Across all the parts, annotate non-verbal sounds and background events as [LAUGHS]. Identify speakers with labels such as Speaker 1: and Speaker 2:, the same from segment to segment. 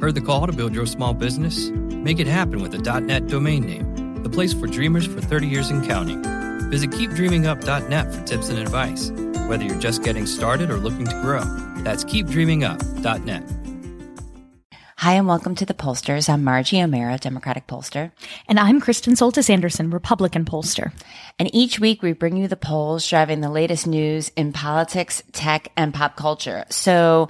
Speaker 1: Heard the call to build your small business? Make it happen with a .net domain name, the place for dreamers for 30 years and counting. Visit keepdreamingup.net for tips and advice, whether you're just getting started or looking to grow. That's keepdreamingup.net.
Speaker 2: Hi, and welcome to the Pollsters. I'm Margie Omero, Democratic pollster.
Speaker 3: And I'm Kristen Soltis Anderson, Republican pollster.
Speaker 2: And each week we bring you the polls driving the latest news in politics, tech, and pop culture. So,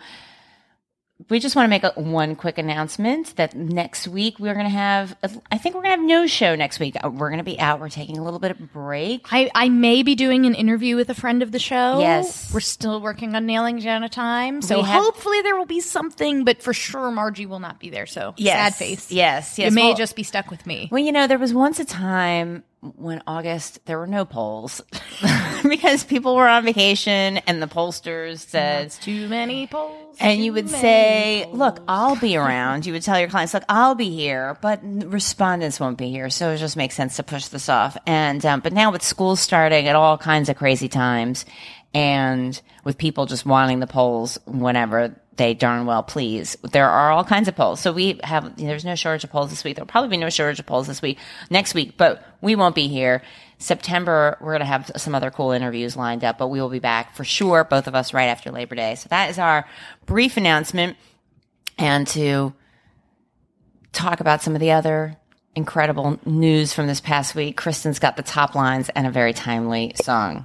Speaker 2: we just want to make a, one quick announcement that next week we're going to have, I think we're going to have no show next week. Uh, we're going to be out. We're taking a little bit of break.
Speaker 3: I, I may be doing an interview with a friend of the show.
Speaker 2: Yes.
Speaker 3: We're still working on nailing Jana time. So
Speaker 2: have-
Speaker 3: hopefully there will be something, but for sure Margie will not be there. So
Speaker 2: Yes.
Speaker 3: sad face.
Speaker 2: Yes, yes.
Speaker 3: You may
Speaker 2: Well-
Speaker 3: just be stuck with me.
Speaker 2: Well, you know, there was once a time when August there were no polls [LAUGHS] because people were on vacation and the pollsters said,
Speaker 3: That's too many polls.
Speaker 2: and you would say,
Speaker 3: polls.
Speaker 2: "Look, I'll be [LAUGHS] around." You would tell your clients, "Look, I'll be here," but respondents won't be here, so it just makes sense to push this off. And um, but now with school starting at all kinds of crazy times, and with people just wanting the polls whenever they darn well please, there are all kinds of polls. So we have there's no shortage of polls this week. There'll probably be no shortage of polls this week, next week, but we won't be here. September, we're going to have some other cool interviews lined up, but we will be back for sure, both of us right after Labor Day. So that is our brief announcement and to talk about some of the other incredible news from this past week. Kristen's got the top lines and a very timely song.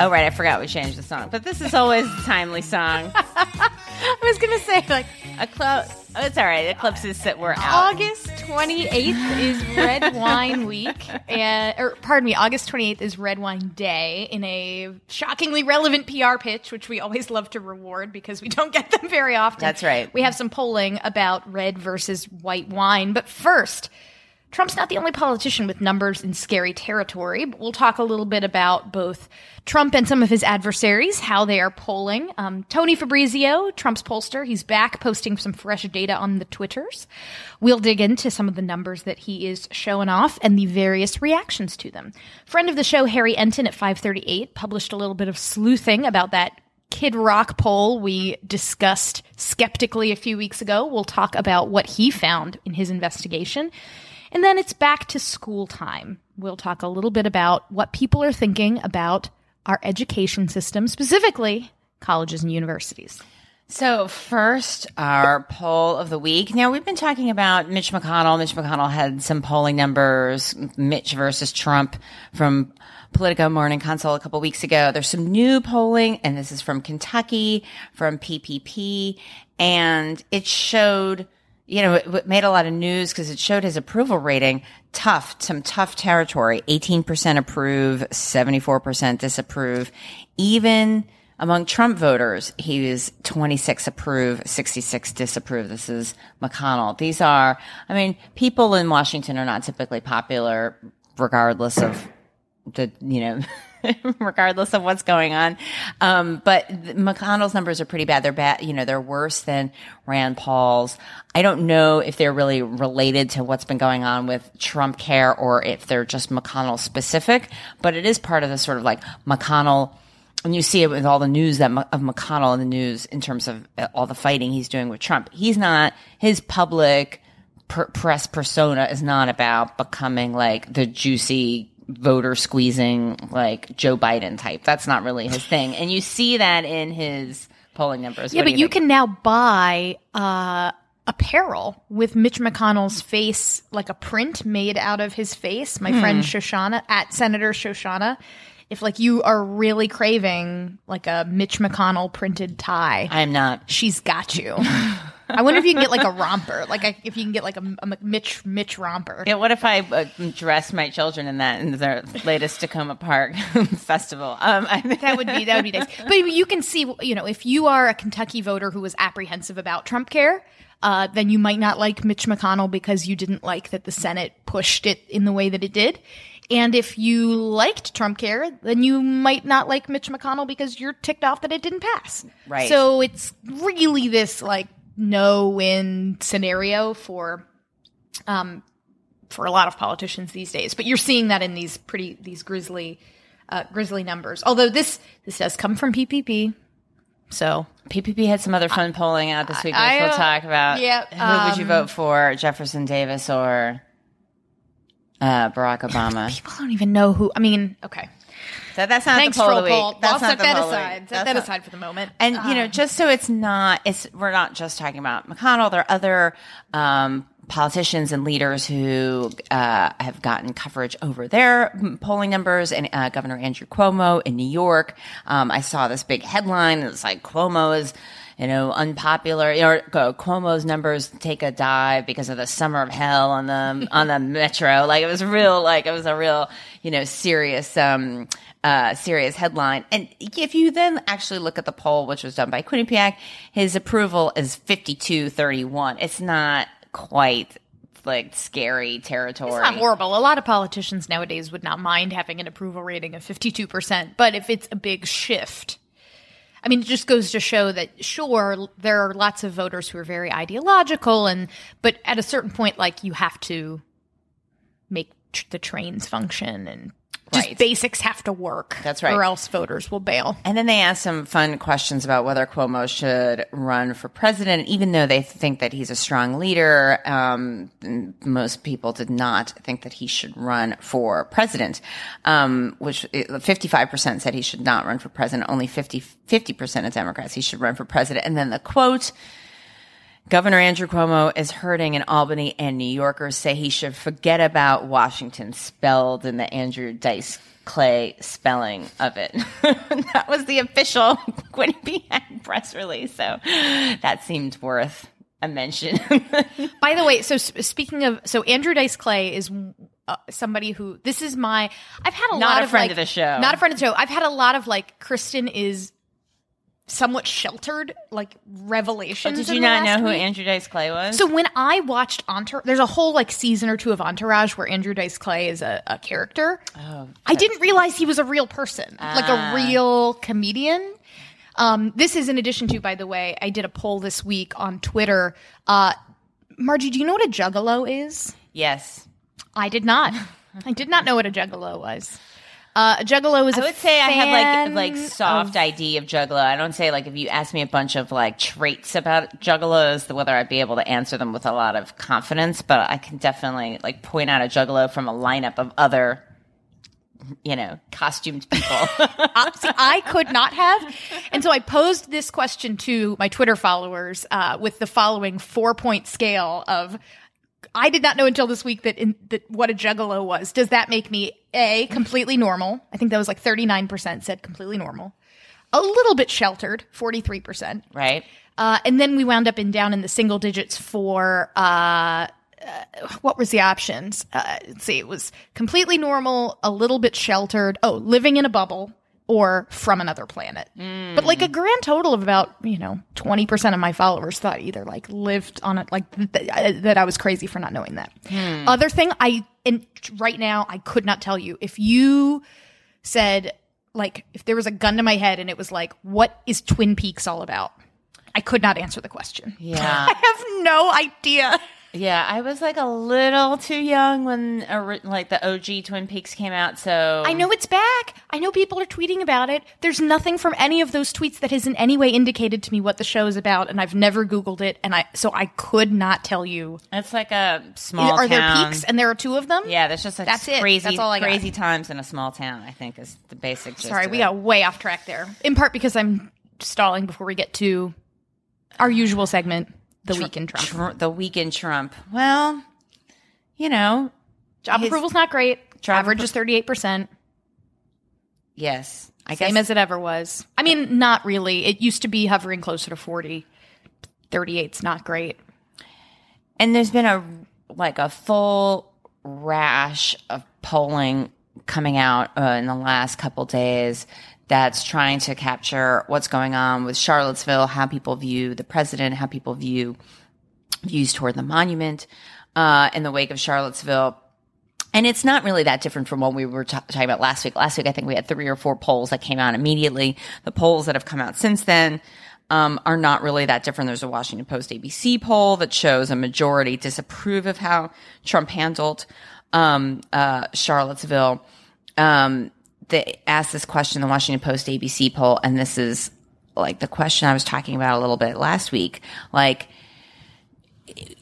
Speaker 2: Oh, right. I forgot we changed the song, but this is always a timely song. [LAUGHS]
Speaker 3: I was going to say, like,
Speaker 2: Eclipse. Oh, it's all right. Eclipses that were out.
Speaker 3: August 28th is Red [LAUGHS] Wine Week. And, or, pardon me, August 28th is Red Wine Day in a shockingly relevant PR pitch, which we always love to reward because we don't get them very often.
Speaker 2: That's right.
Speaker 3: We have some polling about red versus white wine. But first, Trump's not the only politician with numbers in scary territory, but we'll talk a little bit about both Trump and some of his adversaries, how they are polling. Um, Tony Fabrizio, Trump's pollster, he's back posting some fresh data on the Twitters. We'll dig into some of the numbers that he is showing off and the various reactions to them. Friend of the show, Harry Enten at 538, published a little bit of sleuthing about that Kid Rock poll we discussed skeptically a few weeks ago. We'll talk about what he found in his investigation. And then it's back to school time. We'll talk a little bit about what people are thinking about our education system, specifically colleges and universities.
Speaker 2: So first, our poll of the week. Now we've been talking about Mitch McConnell. Mitch McConnell had some polling numbers, Mitch versus Trump from Politico Morning Consult a couple weeks ago. There's some new polling, and this is from Kentucky, from PPP, and it showed, you know, it it made a lot of news because it showed his approval rating tough, some tough territory. 18% approve, 74% disapprove. Even among Trump voters, he was 26 approve, 66 disapprove. This is McConnell. These are, I mean, people in Washington are not typically popular regardless of the, you know, [LAUGHS] regardless of what's going on. Um, but McConnell's numbers are pretty bad. They're bad, you know, they're worse than Rand Paul's. I don't know if they're really related to what's been going on with Trump care or if they're just McConnell specific, but it is part of the sort of like McConnell and you see it with all the news that of McConnell in the news in terms of uh, all the fighting he's doing with Trump. He's not his public press persona is not about becoming like the juicy voter squeezing like Joe Biden type. That's not really his thing, and you see that in his polling numbers.
Speaker 3: Yeah,
Speaker 2: What
Speaker 3: but you
Speaker 2: think?
Speaker 3: can now buy uh, apparel with Mitch McConnell's face, like a print made out of his face. My friend Shoshana at Senator Shoshana. If like you are really craving like a Mitch McConnell printed tie,
Speaker 2: I'm not.
Speaker 3: she's got you. [LAUGHS] I wonder if you can get like a romper, like a, if you can get like a, a Mitch Mitch romper.
Speaker 2: Yeah, what if I uh, dress my children in that in their latest Takoma Park [LAUGHS] festival? Um, I think
Speaker 3: That would be that would be nice. [LAUGHS] But you can see, you know, if you are a Kentucky voter who was apprehensive about Trump care, uh, then you might not like Mitch McConnell because you didn't like that the Senate pushed it in the way that it did. And if you liked Trump care, then you might not like Mitch McConnell because you're ticked off that it didn't pass.
Speaker 2: Right.
Speaker 3: So it's really this like no win scenario for um, for a lot of politicians these days. But you're seeing that in these pretty these grisly uh, grisly numbers. Although this this does come from PPP, so
Speaker 2: PPP had some other fun polling out this week, which
Speaker 3: I,
Speaker 2: we'll talk about.
Speaker 3: yeah,
Speaker 2: Who would you
Speaker 3: um,
Speaker 2: vote for, Jefferson Davis or uh, Barack Obama?
Speaker 3: people don't even know who. I mean, okay.
Speaker 2: So that's not
Speaker 3: Thanks,
Speaker 2: the poll
Speaker 3: troll
Speaker 2: of the week.
Speaker 3: poll.
Speaker 2: That's
Speaker 3: I'll set that
Speaker 2: poll of the
Speaker 3: aside. Set that
Speaker 2: not-
Speaker 3: aside for the moment.
Speaker 2: And you know,
Speaker 3: Um,
Speaker 2: just so it's not, it's we're not just talking about McConnell. There are other um, politicians and leaders who uh, have gotten coverage over their polling numbers. And uh, Governor Andrew Cuomo in New York, um, I saw this big headline. It's like Cuomo is. You know, unpopular. You know, uh, Cuomo's numbers take a dive because of the summer of hell on the on the [LAUGHS] metro. Like it was real. Like it was a real, you know, serious um, uh, serious headline. And if you then actually look at the poll, which was done by Quinnipiac, his approval is 52 31. It's not quite like scary territory.
Speaker 3: It's not horrible. A lot of politicians nowadays would not mind having an approval rating of 52%. But if it's a big shift, I mean, it just goes to show that, sure, there are lots of voters who are very ideological, and but at a certain point, like you have to make tr- the trains function, and just
Speaker 2: Right.
Speaker 3: basics have to work.
Speaker 2: That's right.
Speaker 3: or else voters will bail.
Speaker 2: And then they asked some fun questions about whether Cuomo should run for president, even though they think that he's a strong leader. Um, most people did not think that he should run for president, um, which 55% said he should not run for president. Only 50, 50% of Democrats he should run for president. And then the quote, Governor Andrew Cuomo is hurting in Albany, and New Yorkers say he should forget about Washington, spelled in the Andrew Dice Clay spelling of it. [LAUGHS] that was the official [LAUGHS] Quinnipiac press release, so that seemed worth a mention. [LAUGHS]
Speaker 3: By the way, so speaking of, so Andrew Dice Clay is uh, somebody who this is my. I've had a
Speaker 2: Not
Speaker 3: lot
Speaker 2: a
Speaker 3: of
Speaker 2: friend
Speaker 3: like,
Speaker 2: of the show.
Speaker 3: Not a friend of the show. I've had a lot of like Kristen is somewhat sheltered like revelations.
Speaker 2: Did you not know who
Speaker 3: week.
Speaker 2: Andrew Dice Clay was?
Speaker 3: So when I watched Entourage, there's a whole like season or two of Entourage where Andrew Dice Clay is a, a character.
Speaker 2: Oh,
Speaker 3: I didn't realize he was a real person, like
Speaker 2: Ah.
Speaker 3: a real comedian. Um, this is in addition to, by the way, I did a poll this week on Twitter. Uh, Margie, do you know what a juggalo is?
Speaker 2: yes.
Speaker 3: I did not. I did not know what a juggalo was. Uh, juggalo is
Speaker 2: I would say I have like like soft
Speaker 3: of-
Speaker 2: ID of juggalo. I don't say like if you ask me a bunch of like traits about juggalos, whether I'd be able to answer them with a lot of confidence, but I can definitely like point out a juggalo from a lineup of other, you know, costumed people. [LAUGHS]
Speaker 3: Uh, see, I could not have. And so I posed this question to my Twitter followers uh, with the following four point scale of I did not know until this week that, in, that what a juggalo was. Does that make me A, completely normal? I think that was like 39% said completely normal. A little bit sheltered, 43%.
Speaker 2: right?
Speaker 3: Uh, and then we wound up in down in the single digits for uh, uh, what was the options? Uh, let's see, it was completely normal, a little bit sheltered. Oh, living in a bubble or from another planet. But like a grand total of about you know twenty percent of my followers thought either like lived on it like th- th- uh, that I was crazy for not knowing that. Other thing I and right now I could not tell you if you said like if there was a gun to my head and it was like what is Twin Peaks all about? I could not answer the question.
Speaker 2: Yeah. [LAUGHS]
Speaker 3: I have no idea.
Speaker 2: Yeah, I was like a little too young when like the OG Twin Peaks came out, so
Speaker 3: I know it's back. I know people are tweeting about it. There's nothing from any of those tweets that has in any way indicated to me what the show is about, and I've never Googled it, and I so I could not tell you.
Speaker 2: it's like a small
Speaker 3: are there peaks, and there are two of them?
Speaker 2: Yeah, there's just a
Speaker 3: That's it.
Speaker 2: crazy,
Speaker 3: That's all I got.
Speaker 2: crazy times in a small town. I think is the basic. gist
Speaker 3: Sorry, we
Speaker 2: it.
Speaker 3: got way off track there. In part because I'm stalling before we get to our usual segment, the week in Trump.
Speaker 2: Tr- the weekend Trump. Well, you know,
Speaker 3: Job
Speaker 2: his-
Speaker 3: approval's not great. Average
Speaker 2: appro-
Speaker 3: is 38 percent.
Speaker 2: yes, I
Speaker 3: Same
Speaker 2: guess
Speaker 3: as it ever was. I mean, not really. It used to be hovering closer to 40. 38's not great.
Speaker 2: And there's been a like a full rash of polling coming out uh, in the last couple days that's trying to capture what's going on with Charlottesville, how people view the president, how people view views toward the monument uh, in the wake of Charlottesville. And it's not really that different from what we were t- talking about last week. Last week, I think we had three or four polls that came out immediately. The polls that have come out since then um, are not really that different. There's a Washington Post ABC poll that shows a majority disapprove of how Trump handled um, uh, Charlottesville. Um, they asked this question, in the Washington Post ABC poll, and this is like the question I was talking about a little bit last week. Like,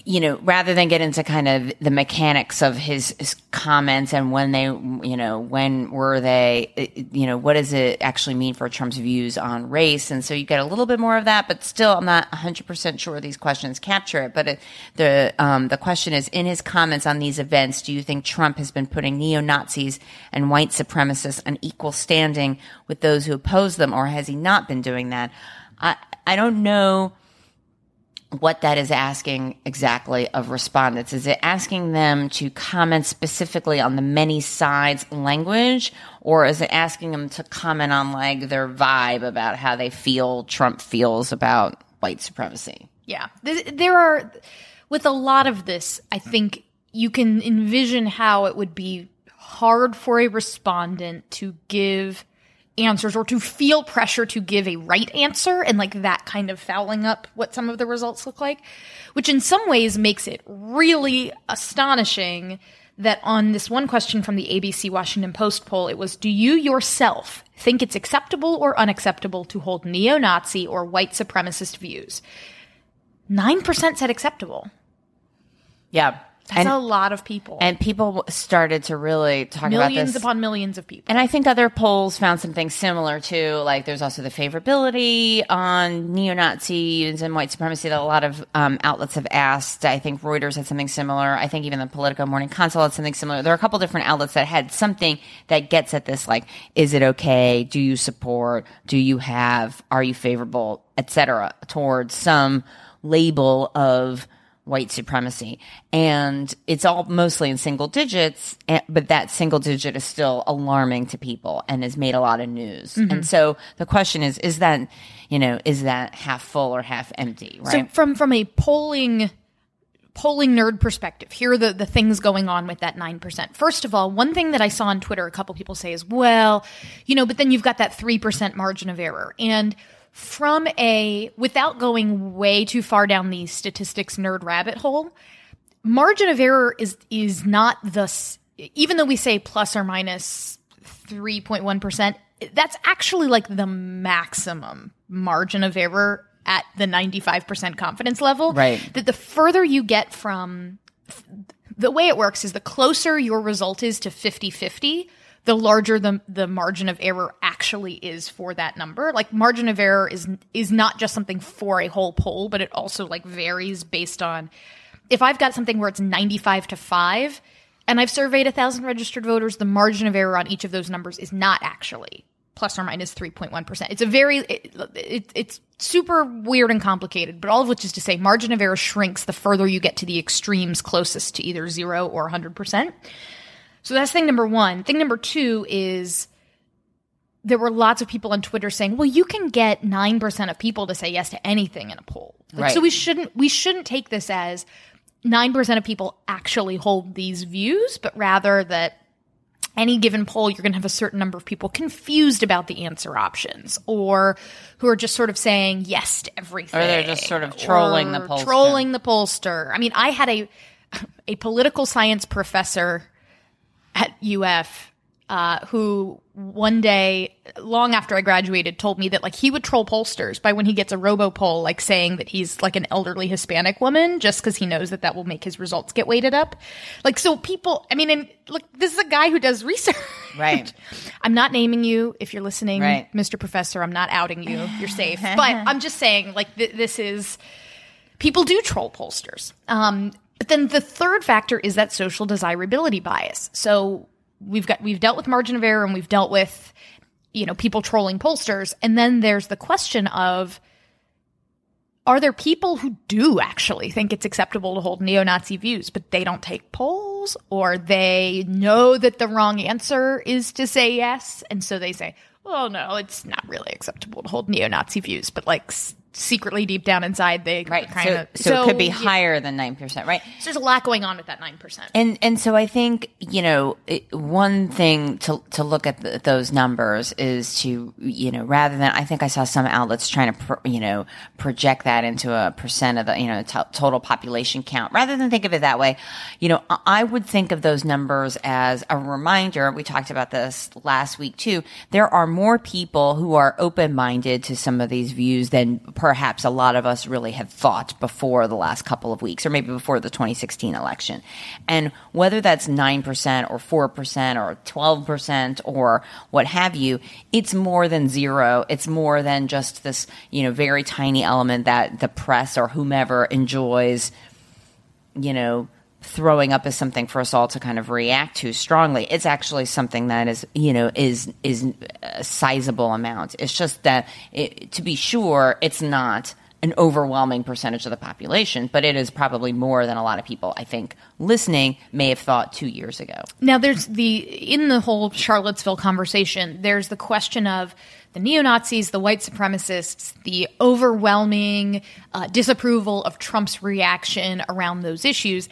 Speaker 2: you know, rather than get into kind of the mechanics of his, his, comments and when they, you know, when were they, you know, what does it actually mean for Trump's views on race? And so you get a little bit more of that, but still, I'm not 100% sure these questions capture it. But it, the, um, the question is in his comments on these events, do you think Trump has been putting neo Nazis and white supremacists on equal standing with those who oppose them, or has he not been doing that? I, I don't know what that is asking exactly of respondents. Is it asking them to comment specifically on the many sides language, or is it asking them to comment on like their vibe about how they feel Trump feels about white supremacy?
Speaker 3: Yeah. There are, with a lot of this, I think you can envision how it would be hard for a respondent to give answers or to feel pressure to give a right answer and like that kind of fouling up what some of the results look like, which in some ways makes it really astonishing that on this one question from the ABC Washington Post poll, it was, do you yourself think it's acceptable or unacceptable to hold neo-Nazi or white supremacist views? 9% said acceptable.
Speaker 2: Yeah.
Speaker 3: That's
Speaker 2: and,
Speaker 3: a lot of people.
Speaker 2: And people started to really talk
Speaker 3: millions
Speaker 2: about.
Speaker 3: Millions upon millions of people.
Speaker 2: And I think other polls found something similar too. Like there's also the favorability on neo-Nazis and white supremacy that a lot of um, outlets have asked. I think Reuters had something similar. I think even the Politico Morning Consult had something similar. There are a couple different outlets that had something that gets at this like, is it okay? Do you support? Do you have? Are you favorable? Etc. towards some label of white supremacy. And it's all mostly in single digits, eh, but that single digit is still alarming to people and has made a lot of news. Mm-hmm. And so the question is, is that, you know, is that half full or half empty, right?
Speaker 3: So from, from a polling, polling nerd perspective, here are the, the things going on with that 9%. First of all, one thing that I saw on Twitter, a couple people say is, well, you know, but then you've got that 3% margin of error. And from a without going way too far down the statistics nerd rabbit hole margin of error is is not the even though we say plus or minus 3.1 that's actually like the maximum margin of error at the 95% confidence level.
Speaker 2: Right.
Speaker 3: That the further you get from the way it works is the closer your result is to 50-50 the larger the the margin of error actually is for that number. Like margin of error is is not just something for a whole poll, but it also like varies based on if I've got something where it's 95 to 5 and I've surveyed a thousand registered voters, the margin of error on each of those numbers is not actually plus or minus 3.1. It's a very, it, it, it's super weird and complicated, but all of which is to say margin of error shrinks the further you get to the extremes closest to either zero or 100%. So that's thing number one. Thing number two is there were lots of people on Twitter saying, "Well, you can get nine percent of people to say yes to anything in a poll." Like,
Speaker 2: right.
Speaker 3: So we shouldn't we shouldn't take this as nine percent of people actually hold these views, but rather that any given poll, you're going to have a certain number of people confused about the answer options, or who are just sort of saying yes to everything,
Speaker 2: or they're just sort of trolling the pollster.
Speaker 3: Trolling the pollster. I mean, I had a a political science professor at UF uh, who one day, long after I graduated, told me that like he would troll pollsters by when he gets a robo poll, like saying that he's like an elderly Hispanic woman, just because he knows that that will make his results get weighted up. Like so, people. I mean, and look, this is a guy who does research.
Speaker 2: Right. [LAUGHS]
Speaker 3: I'm not naming you if you're listening,
Speaker 2: right.
Speaker 3: Mr. Professor. I'm not outing you. You're safe. [LAUGHS] but I'm just saying, like th- this is people do troll pollsters. Um, but then the third factor is that social desirability bias. So we've got we've dealt with margin of error and we've dealt with you know people trolling pollsters and then there's the question of are there people who do actually think it's acceptable to hold neo Nazi views, but they don't take polls or they know that the wrong answer is to say yes? And so they say, well, no, it's not really acceptable to hold neo Nazi views, but like secretly deep down inside, they
Speaker 2: Right.
Speaker 3: kind
Speaker 2: So,
Speaker 3: of.
Speaker 2: so, it could be
Speaker 3: yeah,
Speaker 2: higher than 9%, right?
Speaker 3: so there's a lot going on with that 9%.
Speaker 2: And and so I think you know it, one thing to to look at the, those numbers is to you know rather than I think I saw some outlets trying to pro, you know project that into a percent of the you know to, total population count rather than think of it that way. You know I, I would think of those numbers as a reminder. We talked about this last week too. There are more people who are open minded to some of these views than perhaps a lot of us really have thought before the last couple of weeks or maybe before the 2016 election. And whether that's 9% or 4% or 12% or what have you, it's more than zero. It's more than just this, you know, very tiny element that the press or whomever enjoys, you know, throwing up as something for us all to kind of react to strongly. It's actually something that is, you know, is is a sizable amount. It's just that, it, to be sure, it's not an overwhelming percentage of the population, but it is probably more than a lot of people, I think, listening may have thought two years ago.
Speaker 3: Now, there's the in the whole Charlottesville conversation. There's the question of the neo Nazis, the white supremacists, the overwhelming uh, disapproval of Trump's reaction around those issues.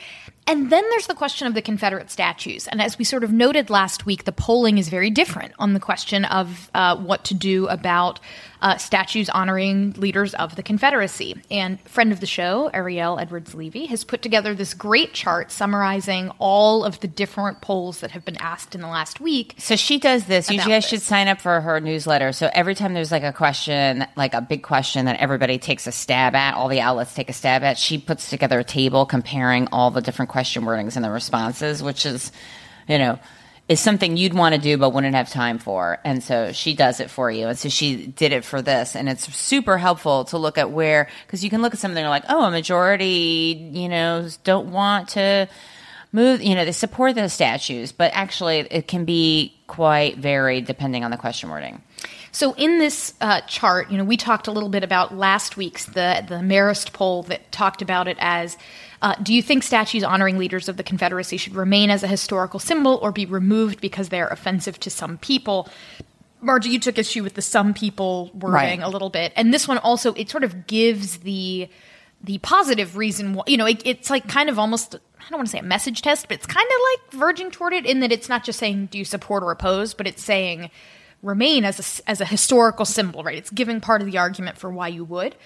Speaker 3: And then there's the question of the Confederate statues. And as we sort of noted last week, the polling is very different on the question of uh, what to do about uh, statues honoring leaders of the Confederacy. And friend of the show, Ariel Edwards Levy, has put together this great chart summarizing all of the different polls that have been asked in the last week.
Speaker 2: So she does this. You guys
Speaker 3: this.
Speaker 2: should sign up for her newsletter. So every time there's like a question, like a big question that everybody takes a stab at, all the outlets take a stab at, she puts together a table comparing all the different question wordings and the responses, which is, you know, is something you'd want to do but wouldn't have time for. And so she does it for you. And so she did it for this. And it's super helpful to look at where, because you can look at something and you're like, oh, a majority, you know, don't want to move, you know, they support the statues, but actually it can be quite varied depending on the question wording.
Speaker 3: So in this uh, chart, you know, we talked a little bit about last week's the the Marist poll that talked about it as. Uh, do you think statues honoring leaders of the Confederacy should remain as a historical symbol or be removed because they are offensive to some people? Margie, you took issue with the some people wording
Speaker 2: Right.
Speaker 3: a little bit, and this one also it sort of gives the the positive reason. why You know, it, it's like kind of almost I don't want to say a message test, but it's kind of like verging toward it in that it's not just saying do you support or oppose, but it's saying remain as a, as a historical symbol, right? It's giving part of the argument for why you would.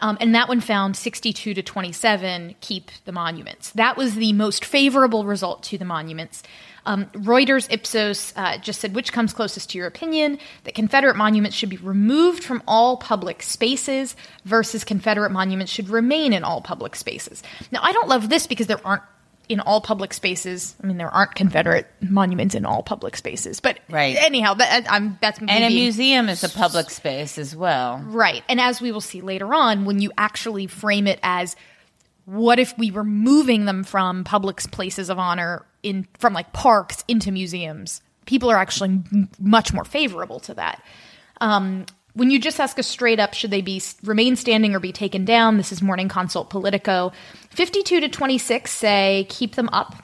Speaker 3: Um, and that one found 62 to 27 keep the monuments. That was the most favorable result to the monuments. Um, Reuters Ipsos uh, just said, which comes closest to your opinion? That Confederate monuments should be removed from all public spaces versus Confederate monuments should remain in all public spaces. Now, I don't love this because there aren't in all public spaces. I mean, there aren't Confederate monuments in all public spaces, but
Speaker 2: Right.
Speaker 3: anyhow, that, I'm that's me
Speaker 2: And a museum is a public space as well.
Speaker 3: Right. And as we will see later on, when you actually frame it as what if we were moving them from public places of honor in from like parks into museums, people are actually m- much more favorable to that. Um, when you just ask us straight up, should they be remain standing or be taken down? This is Morning Consult Politico. Fifty-two to twenty-six say keep them up.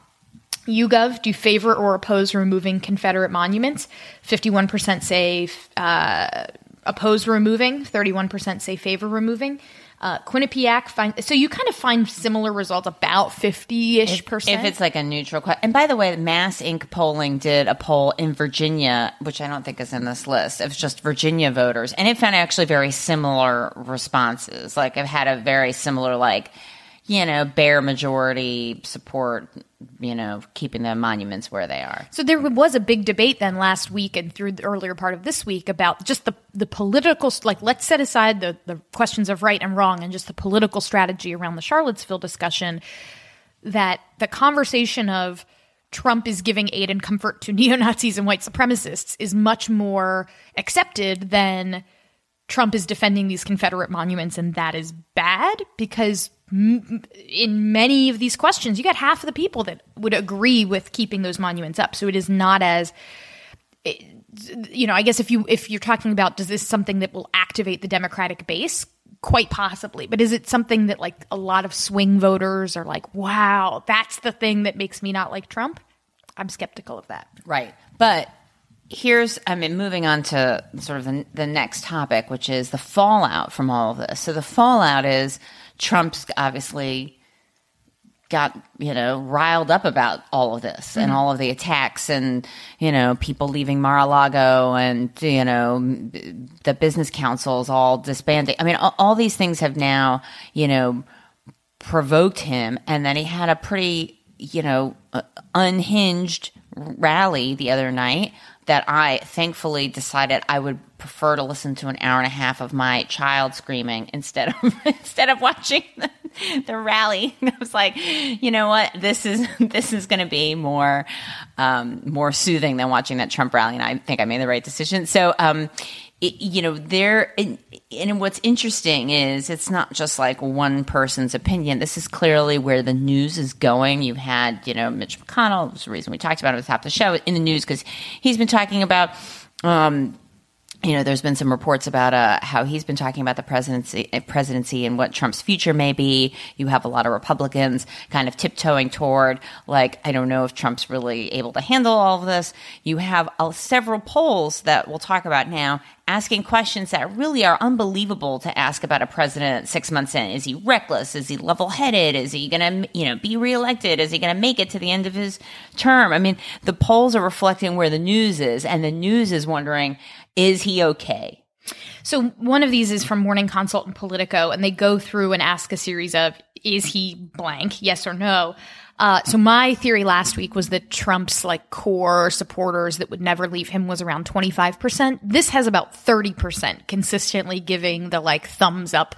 Speaker 3: YouGov, do favor or oppose removing Confederate monuments? 51% say uh, oppose removing, 31% say favor removing. Uh, Quinnipiac, find, so you kind of find similar results, about 50 ish percent.
Speaker 2: If it's like a neutral question. And by the way, Mass Inc. polling did a poll in Virginia, which I don't think is in this list. It was just Virginia voters. And it found actually very similar responses. Like it had a very similar, like, you know, bare majority support, you know, keeping the monuments where they are.
Speaker 3: So there was a big debate then last week and through the earlier part of this week about just the the political like let's set aside the the questions of right and wrong and just the political strategy around the Charlottesville discussion that the conversation of Trump is giving aid and comfort to [LAUGHS] neo-Nazis and white supremacists is much more accepted than Trump is defending these Confederate monuments and that is bad because in many of these questions you got half of the people that would agree with keeping those monuments up so it is not as you know i guess if you if you're talking about does this something that will activate the democratic base quite possibly. But is it something that like a lot of swing voters are like, wow, that's the thing that makes me not like Trump? I'm skeptical of that.
Speaker 2: Right. But here's, I mean, moving on to sort of the, the next topic, which is the fallout from all of this. So the fallout is Trump's obviously got you know riled up about all of this mm-hmm. and all of the attacks and you know people leaving Mar-a-Lago and you know the business councils all disbanding. I mean, all, all these things have now you know provoked him, and then he had a pretty you know unhinged rally the other night that I thankfully decided I would prefer to listen to an hour and a half of my child screaming instead of [LAUGHS] instead of watching [LAUGHS] the, the rally. [LAUGHS] I was like, you know what, this is this is going to be more um, more soothing than watching that Trump rally, and I think I made the right decision. So, um, it, you know, there and, and what's interesting is it's not just like one person's opinion. This is clearly where the news is going. You had, you know, Mitch McConnell. Was the reason we talked about it at the top of the show in the news because he's been talking about. Um, you know, there's been some reports about uh, how he's been talking about the presidency, uh, presidency and what Trump's future may be. You have a lot of Republicans kind of tiptoeing toward, like, I don't know if Trump's really able to handle all of this. You have uh, several polls that we'll talk about now asking questions that really are unbelievable to ask about a president six months in. Is he reckless? Is he level headed? Is he going to, you know, be reelected? Is he going to make it to the end of his term? I mean, the polls are reflecting where the news is, and the news is wondering, is he okay?
Speaker 3: So one of these is from Morning Consult and Politico, and they go through and ask a series of is he blank, yes or no. Uh, so my theory last week was that Trump's like core supporters that would never leave him was around 25%. This has about 30% consistently giving the like thumbs up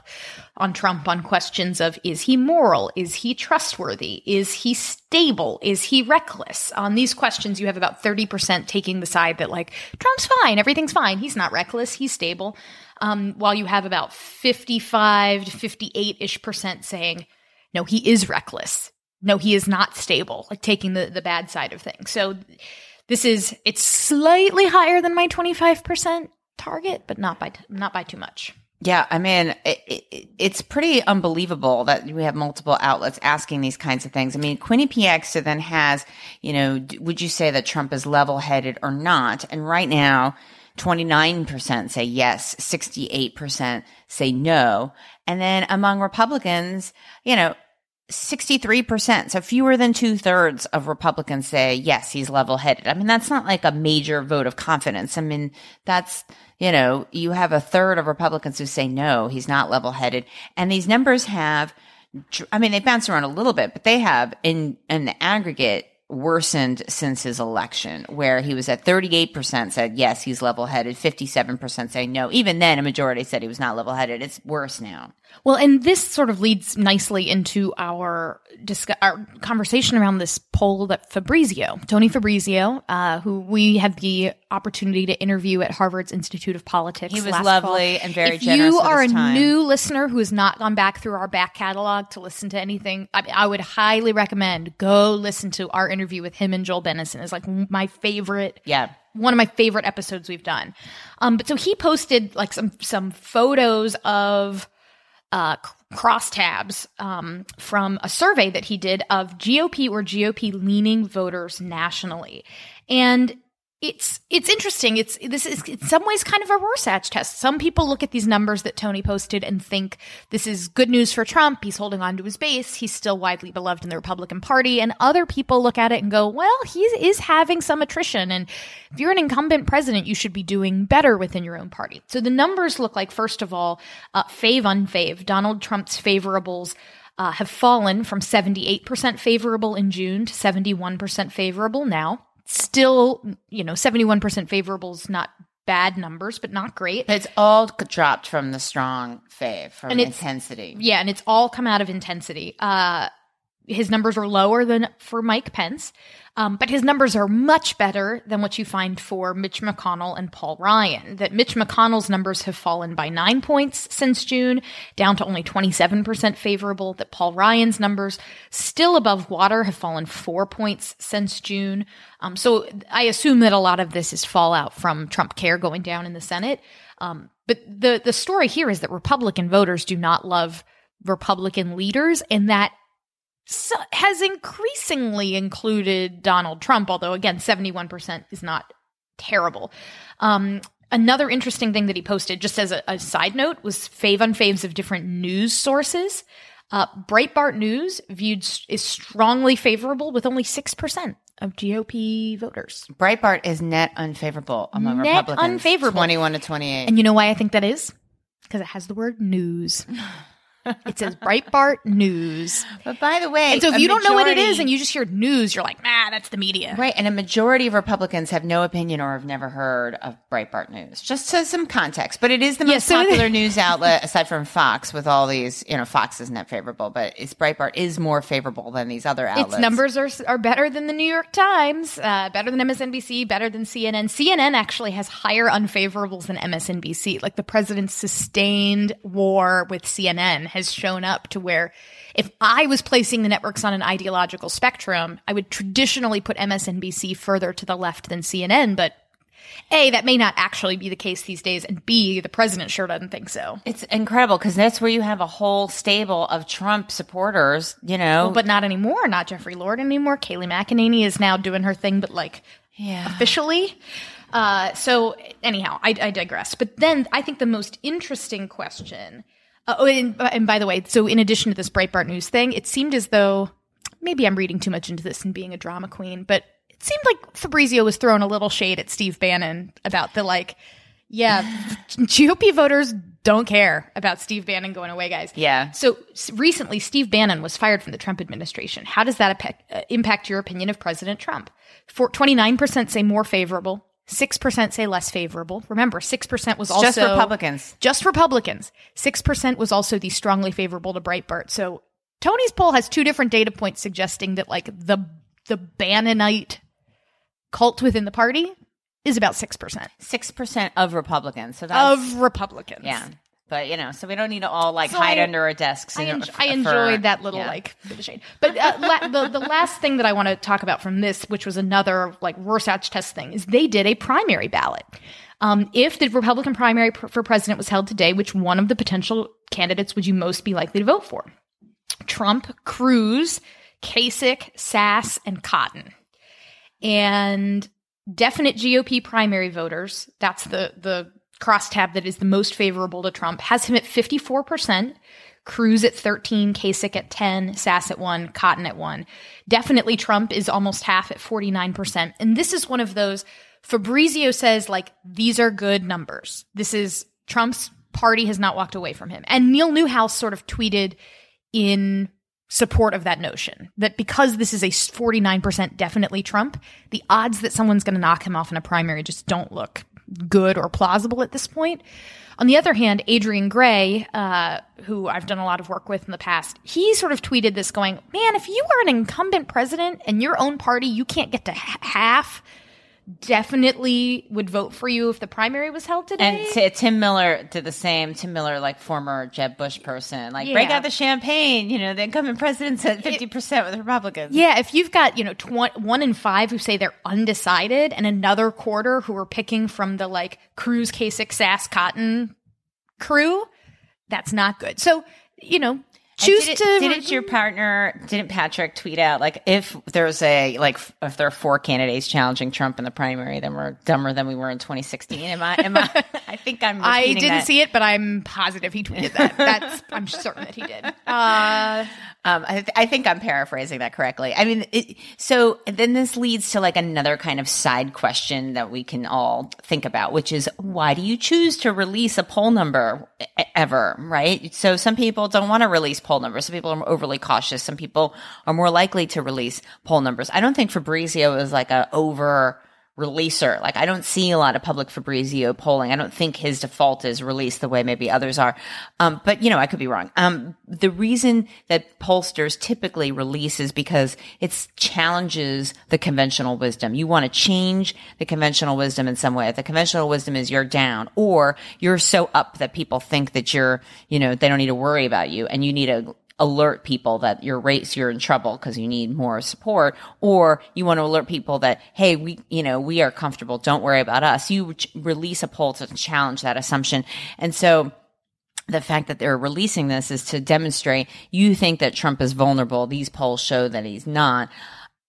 Speaker 3: on Trump on questions of is he moral? Is he trustworthy? Is he stable? Is he reckless? On these questions, you have about 30% taking the side that like Trump's fine. Everything's fine. He's not reckless. He's stable. Um, while you have about 55 to 58 ish percent saying, no, he is reckless no, he is not stable, like taking the, the bad side of things. So this is, it's slightly higher than my 25% target, but not by, not by too much.
Speaker 2: Yeah, I mean, it, it, it's pretty unbelievable that we have multiple outlets asking these kinds of things. I mean, Quinnipiac so then has, you know, would you say that Trump is level headed or not? And right now, 29% say yes, 68% say no. And then among Republicans, you know, 63%. So fewer than two thirds of Republicans say, yes, he's level headed. I mean, that's not like a major vote of confidence. I mean, that's, you know, you have a third of Republicans who say, no, he's not level headed. And these numbers have, I mean, they bounce around a little bit, but they have in, in the aggregate worsened since his election, where he was at 38% said, yes, he's level headed, 57% say no. Even then, a majority said he was not level headed. It's worse now.
Speaker 3: Well, and this sort of leads nicely into our discuss- our conversation around this poll that Fabrizio, Tony Fabrizio, uh, who we had the opportunity to interview at Harvard's Institute of Politics.
Speaker 2: He was lovely
Speaker 3: fall.
Speaker 2: and very
Speaker 3: if
Speaker 2: generous.
Speaker 3: you are a
Speaker 2: time.
Speaker 3: new listener who has not gone back through our back catalog to listen to anything, I, mean, I would highly recommend go listen to our interview with him and Joel Benenson. It's like my favorite.
Speaker 2: Yeah
Speaker 3: one of my favorite episodes we've done. Um, but so he posted like some some photos of uh, crosstabs um, from a survey that he did of GOP or GOP leaning voters nationally. And it's it's interesting. It's this is in some ways kind of a Rorschach test. Some people look at these numbers that Tony posted and think this is good news for Trump. He's holding on to his base. He's still widely beloved in the Republican Party. And other people look at it and go, well, he is having some attrition. And if you're an incumbent president, you should be doing better within your own party. So the numbers look like, first of all, uh, fave unfave. Donald Trump's favorables uh, have fallen from 78% favorable in June to 71% favorable now still, you know, 71% favorable is not bad numbers, but not great.
Speaker 2: It's all dropped from the strong fave, from
Speaker 3: and
Speaker 2: intensity.
Speaker 3: Yeah, and it's all come out of intensity. Uh, his numbers are lower than for Mike Pence, um, but his numbers are much better than what you find for Mitch McConnell and Paul Ryan. That Mitch McConnell's numbers have fallen by nine points since June, down to only 27% favorable. That Paul Ryan's numbers, still above water, have fallen four points since June. Um, so I assume that a lot of this is fallout from Trump Care going down in the Senate. Um, but the the story here is that Republican voters do not love Republican leaders, and that so, has increasingly included Donald Trump, although again, 71% is not terrible. Um, another interesting thing that he posted, just as a, a side note, was fave unfaves of different news sources. Uh, Breitbart News viewed is strongly favorable with only 6% of GOP voters.
Speaker 2: Breitbart is net unfavorable among
Speaker 3: Net
Speaker 2: Republicans.
Speaker 3: unfavorable.
Speaker 2: 21 to 28.
Speaker 3: And you know why I think that is? Because it has the word news. [SIGHS] [LAUGHS] it says Breitbart News.
Speaker 2: but by the way,
Speaker 3: And so if you don't know what it is and you just hear news, you're like, ah, that's the media.
Speaker 2: Right, and a majority of Republicans have no opinion or have never heard of Breitbart News. Just to some context, but it is the
Speaker 3: Yeah,
Speaker 2: most
Speaker 3: so-
Speaker 2: popular news outlet aside from Fox. With all these, you know, Fox is net favorable, but it's Breitbart is more favorable than these other outlets.
Speaker 3: Its numbers are are better than the New York Times, uh, better than MSNBC, better than CNN. CNN actually has higher unfavorables than MSNBC. Like the president's sustained war with CNN has shown up to where if I was placing the networks on an ideological spectrum, I would traditionally put MSNBC further to the left than CNN, but A, that may not actually be the case these days, and B, the president sure doesn't think so.
Speaker 2: It's incredible because that's where you have a whole stable of Trump supporters. You know,
Speaker 3: But not anymore, not Jeffrey Lord anymore. Kayleigh McEnany is now doing her thing, but like
Speaker 2: yeah,
Speaker 3: officially. Uh, so anyhow, I, I digress. But then I think the most interesting question. Uh, oh, and, and by the way, so in addition to this Breitbart News thing, it seemed as though maybe I'm reading too much into this and being a drama queen, but it seemed like Fabrizio was throwing a little shade at Steve Bannon about the like, yeah, [LAUGHS] GOP voters don't care about Steve Bannon going away, guys.
Speaker 2: Yeah.
Speaker 3: So recently, Steve Bannon was fired from the Trump administration. How does that impact, uh, impact your opinion of President Trump? For 29% say more favorable, 6% say less favorable. Remember, 6% was also
Speaker 2: just Republicans.
Speaker 3: Just Republicans. 6% was also the strongly favorable to Breitbart. So Tony's poll has two different data points suggesting that like the the Bannonite cult within the party is about 6%
Speaker 2: Six percent of Republicans. So that's
Speaker 3: of Republicans.
Speaker 2: yeah. But you know, so we don't need to all like
Speaker 3: So
Speaker 2: hide
Speaker 3: I-
Speaker 2: under our desks.
Speaker 3: I,
Speaker 2: and-
Speaker 3: enj-
Speaker 2: for-
Speaker 3: I
Speaker 2: for-
Speaker 3: enjoyed that little
Speaker 2: yeah.
Speaker 3: like bit of shade. But uh, la- the the last thing that I want to talk about from this, which was another like Rorschach test thing, is they did a primary ballot. Um, if the Republican primary pr- for president was held today, which one of the potential candidates would you most be likely to vote for? Trump, Cruz, Kasich, Sass, and Cotton. And definite GOP primary voters, that's the the crosstab that is the most favorable to Trump, has him at 54%, Cruz at 13, Kasich at 10, Sass at 1, Cotton at 1. Definitely Trump is almost half at 49%. And this is one of those Fabrizio says like these are good numbers. This is Trump's party has not walked away from him. And Neil Newhouse sort of tweeted in support of that notion that because this is a 49% definitely Trump, the odds that someone's going to knock him off in a primary just don't look good or plausible at this point. On the other hand, Adrian Gray, uh, who I've done a lot of work with in the past, he sort of tweeted this going, man, if you are an incumbent president and your own party, you can't get to half, definitely would vote for you if the primary was held today.
Speaker 2: And T- Tim Miller did the same. Tim Miller, like former Jeb Bush person, like break out the champagne. You know, the incumbent president's at fifty percent with Republicans.
Speaker 3: Yeah, if you've got, you know, tw- one in five who say they're undecided and another quarter who are picking from the like Cruz, Kasich, Sass, Cotton crew, that's not good. So, you know, choose
Speaker 2: didn't,
Speaker 3: to.
Speaker 2: didn't your partner didn't patrick tweet out like if there's a like if there are four candidates challenging trump in the primary then we're dumber than we were in 2016 am i am i [LAUGHS] i think i'm
Speaker 3: I didn't
Speaker 2: that.
Speaker 3: see it, but I'm positive he tweeted that. That's I'm certain that he did. Uh,
Speaker 2: Um, I, th- I think I'm paraphrasing that correctly. I mean, it, so then this leads to like another kind of side question that we can all think about, which is why do you choose to release a poll number ever, right? So some people don't want to release poll numbers. Some people are overly cautious. Some people are more likely to release poll numbers. I don't think Fabrizio is like a over releaser. Like I don't see a lot of public Fabrizio polling. I don't think his default is release the way maybe others are. Um, but you know, I could be wrong. Um, the reason that pollsters typically release is because it challenges the conventional wisdom. You want to change the conventional wisdom in some way. If the conventional wisdom is you're down or you're so up that people think that you're, you know, they don't need to worry about you and you need to alert people that your race you're in trouble because you need more support or you want to alert people that hey we you know we are comfortable don't worry about us you ch- release a poll to challenge that assumption and so the fact that they're releasing this is to demonstrate you think that Trump is vulnerable. These polls show that he's not.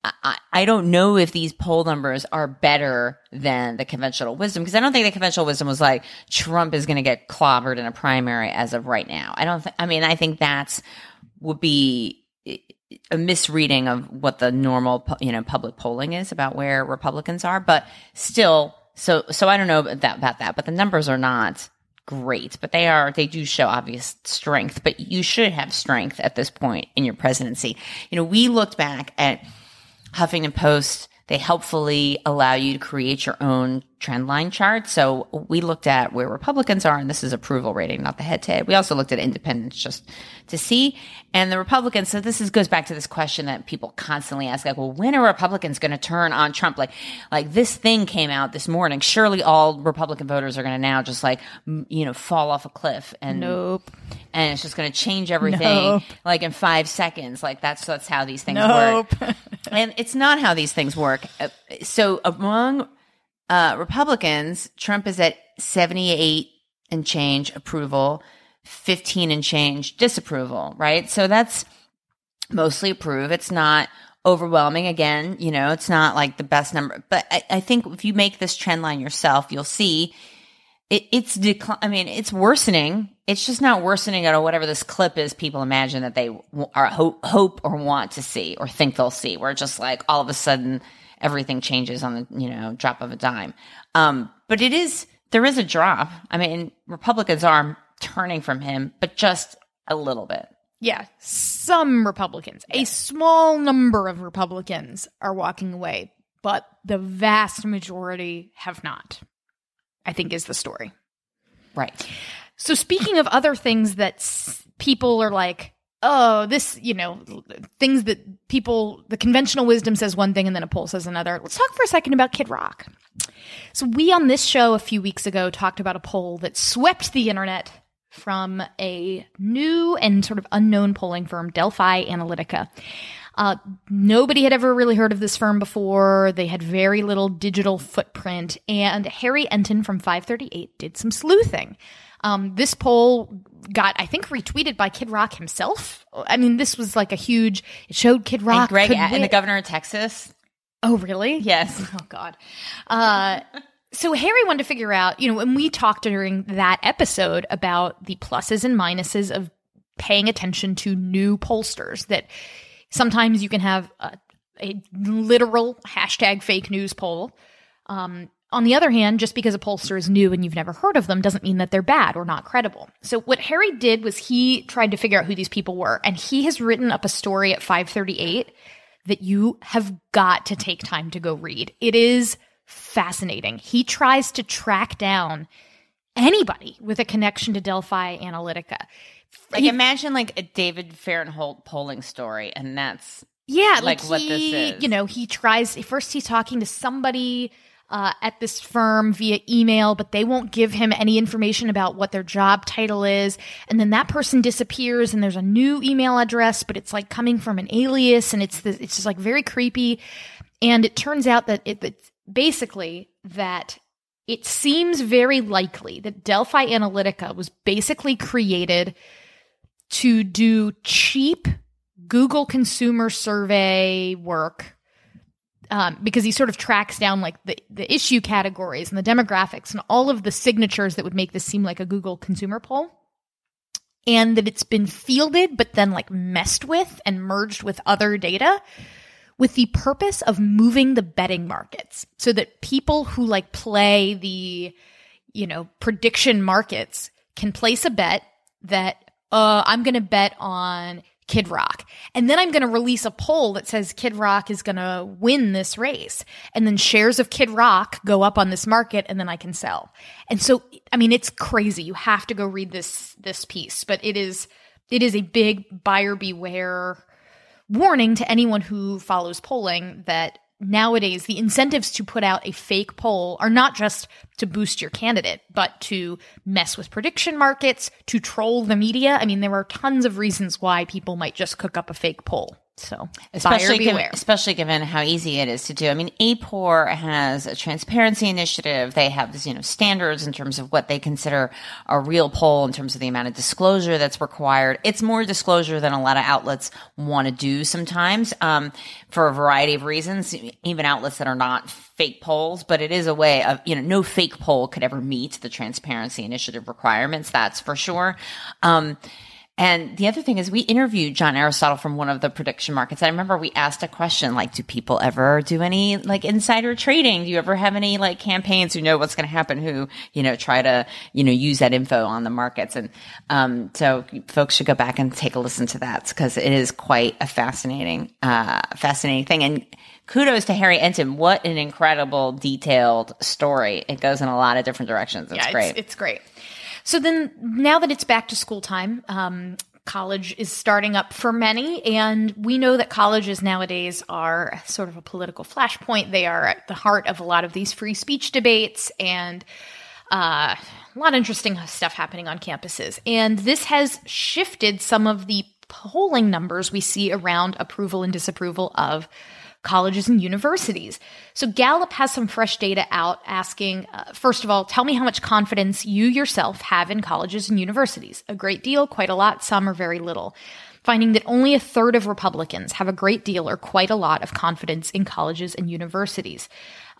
Speaker 2: I, I don't know if these poll numbers are better than the conventional wisdom because I don't think the conventional wisdom was like Trump is going to get clobbered in a primary as of right now. I don't. Th- I mean, I think that's would be a misreading of what the normal, you know, public polling is about where Republicans are. But still, so so I don't know that about that. But the numbers are not great, but they are they do show obvious strength. But you should have strength at this point in your presidency. You know, we looked back at Huffington Post. They helpfully allow you to create your own trend line chart. So we looked at where Republicans are, and this is approval rating, not the head to head. We also looked at independents just to see. And the Republicans, so this is, goes back to this question that people constantly ask, like, well, when are Republicans going to turn on Trump? Like, like this thing came out this morning. Surely all Republican voters are going to now just like, you know, fall off a cliff and
Speaker 3: nope.
Speaker 2: And it's just going to change everything
Speaker 3: Nope.
Speaker 2: like in five seconds. Like that's, that's how these things
Speaker 3: Nope.
Speaker 2: work. [LAUGHS] and it's not how these things work. Uh, So among uh, Republicans, Trump is at 78 and change approval, 15 and change disapproval, right? So that's mostly approve. It's not overwhelming. Again, you know, it's not like the best number, but I, I think if you make this trend line yourself, you'll see it, it's decline. I mean, it's worsening. It's just not worsening at whatever this clip is. People imagine that they w- are hope, hope or want to see or think they'll see. Where it's just like all of a sudden everything changes on the you know drop of a dime. Um, but it is there is a drop. I mean, Republicans are turning from him, but just a little bit.
Speaker 3: Yeah, some Republicans, a small number of Republicans are walking away, but the vast majority have not. I think is the story.
Speaker 2: Right.
Speaker 3: So speaking of other things that s- people are like, oh, this, you know, things that people, the conventional wisdom says one thing and then a poll says another. Let's talk for a second about Kid Rock. So we on this show a few weeks ago talked about a poll that swept the internet from a new and sort of unknown polling firm, Delphi Analytica. Uh, nobody had ever really heard of this firm before. They had very little digital footprint. And Harry Enten from 538 did some sleuthing. Um, this poll got, I think, retweeted by Kid Rock himself. I mean, this was like a huge, it showed Kid Rock.
Speaker 2: And Greg and the governor of Texas.
Speaker 3: Oh, really?
Speaker 2: Yes. [LAUGHS]
Speaker 3: Oh God. Uh, so Harry wanted to figure out, you know, when we talked during that episode about the pluses and minuses of paying attention to new pollsters, that sometimes you can have a, a literal hashtag fake news poll. Um, on the other hand, just because a pollster is new and you've never heard of them doesn't mean that they're bad or not credible. So what Harry did was he tried to figure out who these people were, and he has written up a story at 538 that you have got to take time to go read. It is fascinating. He tries to track down anybody with a connection to Delphi Analytica.
Speaker 2: Like
Speaker 3: He-
Speaker 2: imagine like a David Fahrenthold polling story, and that's
Speaker 3: Yeah,
Speaker 2: like
Speaker 3: like,
Speaker 2: what this is.
Speaker 3: You know, he tries first. He's talking to somebody uh, at this firm via email, but they won't give him any information about what their job title is. And then that person disappears, and there's a new email address, but it's like coming from an alias, and it's the, it's just like very creepy. And it turns out that it, it's basically that it seems very likely that Delphi Analytica was basically created to do cheap Google consumer survey work um, because he sort of tracks down like the, the issue categories and the demographics and all of the signatures that would make this seem like a Google consumer poll. And that it's been fielded, but then like messed with and merged with other data with the purpose of moving the betting markets so that people who like play the, you know, prediction markets can place a bet that, uh, I'm going to bet on Kid Rock. And then I'm going to release a poll that says Kid Rock is going to win this race. And then shares of Kid Rock go up on this market and then I can sell. And so, I mean, it's crazy. You have to go read this, this piece, but it is, it is a big buyer beware warning to anyone who follows polling that nowadays the incentives to put out a fake poll are not just to boost your candidate, but to mess with prediction markets, to troll the media. I mean, there are tons of reasons why people might just cook up a fake poll. So,
Speaker 2: especially
Speaker 3: buyer
Speaker 2: given, especially given how easy it is to do. I mean, AAPOR has a transparency initiative. They have you know standards in terms of what they consider a real poll in terms of the amount of disclosure that's required. It's more disclosure than a lot of outlets want to do sometimes um, for a variety of reasons. Even outlets that are not fake polls, but it is a way of you know no fake poll could ever meet the transparency initiative requirements. That's for sure. Um, and the other thing is we interviewed John Aristotle from one of the prediction markets. I remember we asked a question like, do people ever do any like insider trading? Do you ever have any like campaigns who know what's going to happen who, you know, try to, you know, use that info on the markets? And, um, so folks should go back and take a listen to that because it is quite a fascinating, uh, fascinating thing. And kudos to Harry Enten. What an incredible detailed story. It goes in a lot of different directions. It's
Speaker 3: yeah,
Speaker 2: great.
Speaker 3: It's, it's great. So then, now that it's back to school time, um, college is starting up for many, and we know that colleges nowadays are sort of a political flashpoint. They are at the heart of a lot of these free speech debates and uh, a lot of interesting stuff happening on campuses. And this has shifted some of the polling numbers we see around approval and disapproval of colleges and universities. So Gallup has some fresh data out asking, uh, first of all, tell me how much confidence you yourself have in colleges and universities. A great deal, quite a lot, some or very little. Finding that only a third of Republicans have a great deal or quite a lot of confidence in colleges and universities.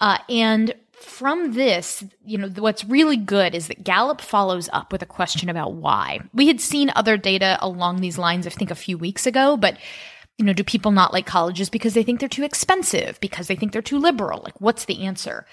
Speaker 3: Uh, and from this, you know, what's really good is that Gallup follows up with a question about why. We had seen other data along these lines, I think, a few weeks ago, but you know, do people not like colleges because they think they're too expensive, because they think they're too liberal? Like, what's the answer?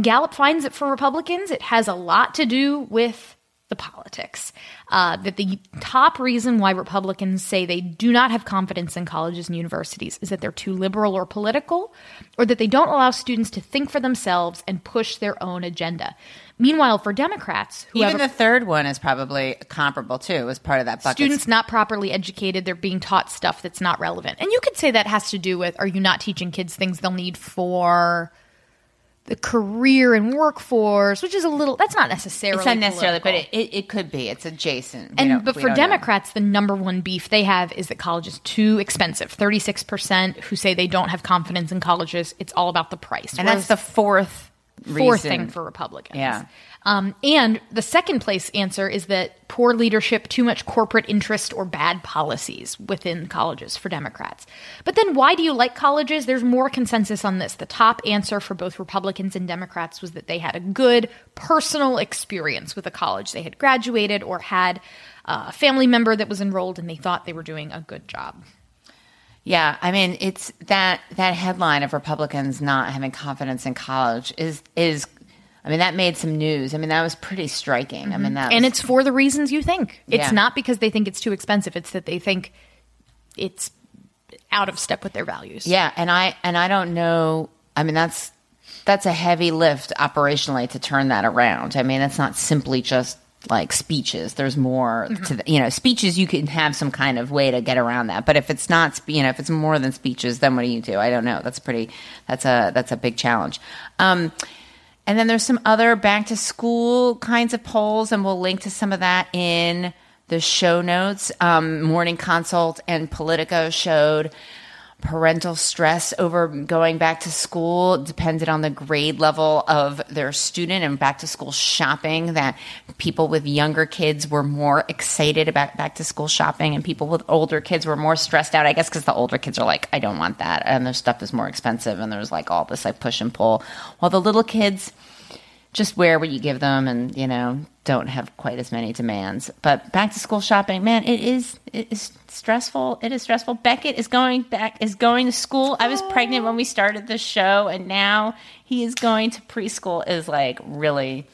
Speaker 3: Gallup finds that for Republicans, it has a lot to do with the politics. Uh, that the top reason why Republicans say they do not have confidence in colleges and universities is that they're too liberal or political, or that they don't allow students to think for themselves and push their own agenda. Meanwhile, for Democrats, who
Speaker 2: Even the third one is probably comparable too, as part of that bucket.
Speaker 3: students not properly educated, they're being taught stuff that's not relevant. And you could say that has to do with are you not teaching kids things they'll need for the career and workforce, which is a little that's not necessarily
Speaker 2: It's not necessarily,
Speaker 3: political.
Speaker 2: but it, it, it could be. It's adjacent.
Speaker 3: And but for
Speaker 2: don't know.
Speaker 3: Democrats, the number one beef they have is that college is too expensive. Thirty six percent who say they don't have confidence in colleges. It's all about the price.
Speaker 2: and that's the fourth
Speaker 3: fourth
Speaker 2: reason.
Speaker 3: thing for Republicans.
Speaker 2: Yeah.
Speaker 3: Um, and the second place answer is that poor leadership, too much corporate interest, or bad policies within colleges for Democrats. But then why do you like colleges? There's more consensus on this. The top answer for both Republicans and Democrats was that they had a good personal experience with a college. They had graduated or had uh, a family member that was enrolled and they thought they were doing a good job.
Speaker 2: Yeah, I mean, it's that that headline of Republicans not having confidence in college is is. I mean, that made some news. I mean, that was pretty striking. I mean, mm-hmm. that
Speaker 3: And
Speaker 2: was-
Speaker 3: it's for the reasons you think. It's
Speaker 2: Yeah.
Speaker 3: not because they think it's too expensive, it's that they think it's out of step with their values.
Speaker 2: Yeah, and I and I don't know. I mean, that's that's a heavy lift operationally to turn that around. I mean, that's not simply just like speeches. There's more to the, you know speeches. You can have some kind of way to get around that, but if it's not, you know, if it's more than speeches, then what do you do? I don't know. That's pretty. That's a that's a big challenge. Um, and then there's some other back to school kinds of polls, and we'll link to some of that in the show notes. Um, Morning Consult and Politico showed parental stress over going back to school depended on the grade level of their student and back to school shopping that people with younger kids were more excited about back to school shopping and people with older kids were more stressed out i guess because the older kids are like i don't want that and their stuff is more expensive and there's like all this like push and pull. While the little kids just wear what you give them? And you know don't have quite as many demands. But back to school shopping man it is it is stressful. It is stressful. Beckett is going back is going to school. I was pregnant when we started the show and now he is going to preschool is like really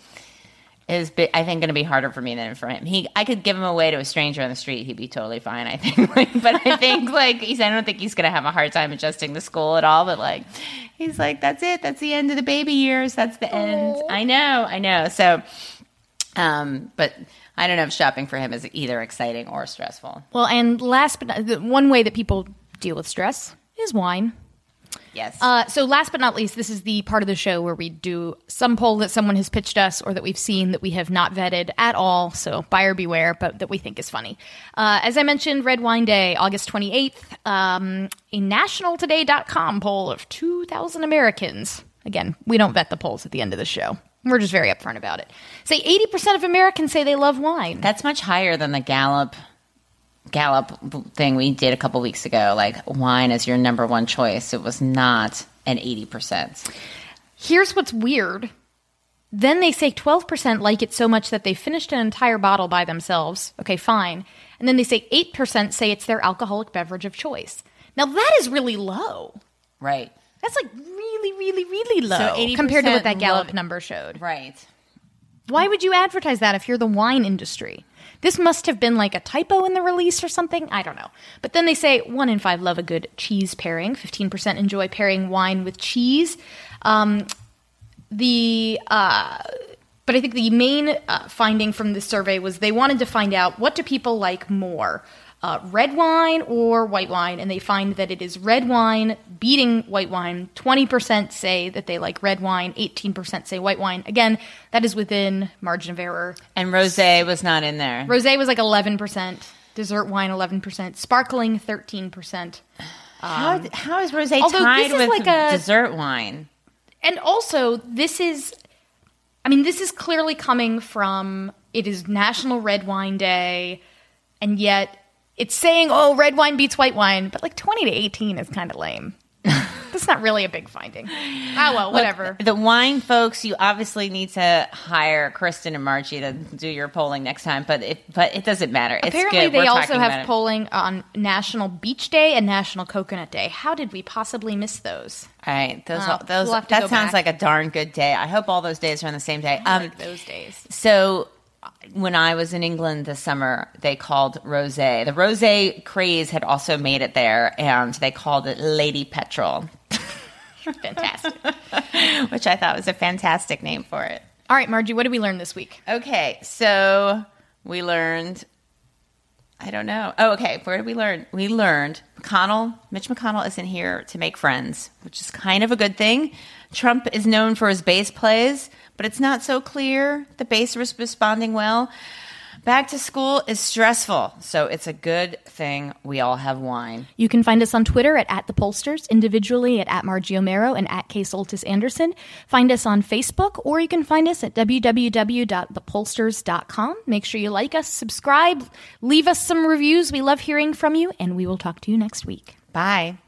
Speaker 2: is I think going to be harder for me than for him. He I could give him away to a stranger on the street, he'd be totally fine. I think, [LAUGHS] but I think [LAUGHS] like he's I don't think he's going to have a hard time adjusting to school at all. But like he's like that's it, that's the end of the baby years, that's the end. I know, I know. So, um, but I don't know if shopping for him is either exciting or stressful.
Speaker 3: Well, and last but not, one way that people deal with stress is wine.
Speaker 2: Yes.
Speaker 3: Uh, so, last but not least, this is the part of the show where we do some poll that someone has pitched us or that we've seen that we have not vetted at all. So, buyer beware, but that we think is funny. Uh, as I mentioned, Red Wine Day, August 28th, um, a nationaltoday.com poll of 2,000 Americans. Again, we don't vet the polls at the end of the show. We're just very upfront about it. Say 80% of Americans say they love wine.
Speaker 2: That's much higher than the Gallup Gallup thing we did a couple weeks ago. Like wine is your number one choice. It was not an eighty percent.
Speaker 3: Here's what's weird. Then they say 12% like it so much that they finished an entire bottle by themselves. Okay, fine. And then they say 8% say it's their alcoholic beverage of choice. Now that is really low.
Speaker 2: Right.
Speaker 3: That's like really, really, really low
Speaker 2: 80%
Speaker 3: compared to what that Gallup number showed.
Speaker 2: Right.
Speaker 3: Why would you advertise that if you're the wine industry? This must have been like a typo in the release or something. I don't know. But then they say one in five love a good cheese pairing. 15% enjoy pairing wine with cheese. Um, the uh, but I think the main uh, finding from this survey was they wanted to find out what do people like more, uh, red wine or white wine, and they find that it is red wine beating white wine. Twenty percent say that they like red wine. Eighteen percent say white wine. Again, that is within margin of error.
Speaker 2: And rosé was not in there.
Speaker 3: Rosé was like eleven percent. Dessert wine eleven percent. Sparkling thirteen percent.
Speaker 2: how, how is rosé tied
Speaker 3: this is
Speaker 2: with
Speaker 3: like a-
Speaker 2: dessert wine?
Speaker 3: and also this is i mean this is clearly coming from it is national red wine day and yet it's saying oh red wine beats white wine but like 20 to 18 is kind of lame [LAUGHS] that's not really a big finding Oh, well whatever
Speaker 2: The wine folks, you obviously need to hire Kristen and Margie to do your polling next time. But it but it doesn't matter. It's
Speaker 3: apparently
Speaker 2: good.
Speaker 3: they
Speaker 2: We're
Speaker 3: also have
Speaker 2: it.
Speaker 3: polling on national beach day and national coconut day how did we possibly miss those
Speaker 2: All right, those
Speaker 3: Oh,
Speaker 2: those
Speaker 3: we'll
Speaker 2: that sounds
Speaker 3: back.
Speaker 2: like a darn good day. I hope all those days are on the same day. Um,
Speaker 3: like those days
Speaker 2: So when I was in England this summer, they called rosé. The rosé craze had also made it there, and they called it Lady Petrol, [LAUGHS]
Speaker 3: fantastic [LAUGHS]
Speaker 2: which I thought was a fantastic name for it.
Speaker 3: all right margie what did we learn this week
Speaker 2: Okay, so we learned. I don't know. Oh, okay. Where did we learn? We learned McConnell, Mitch McConnell isn't here to make friends, which is kind of a good thing. Trump is known for his base plays, but it's not so clear the base is responding well. Back to school is stressful, so it's a good thing we all have wine.
Speaker 3: You can find us on Twitter at, at the pollsters, individually at, at Margie Omero and at K Soltis Anderson. Find us on Facebook, or you can find us at www.thepollsters.com. Make sure you like us, subscribe, leave us some reviews. We love hearing from you, and we will talk to you next week.
Speaker 2: Bye.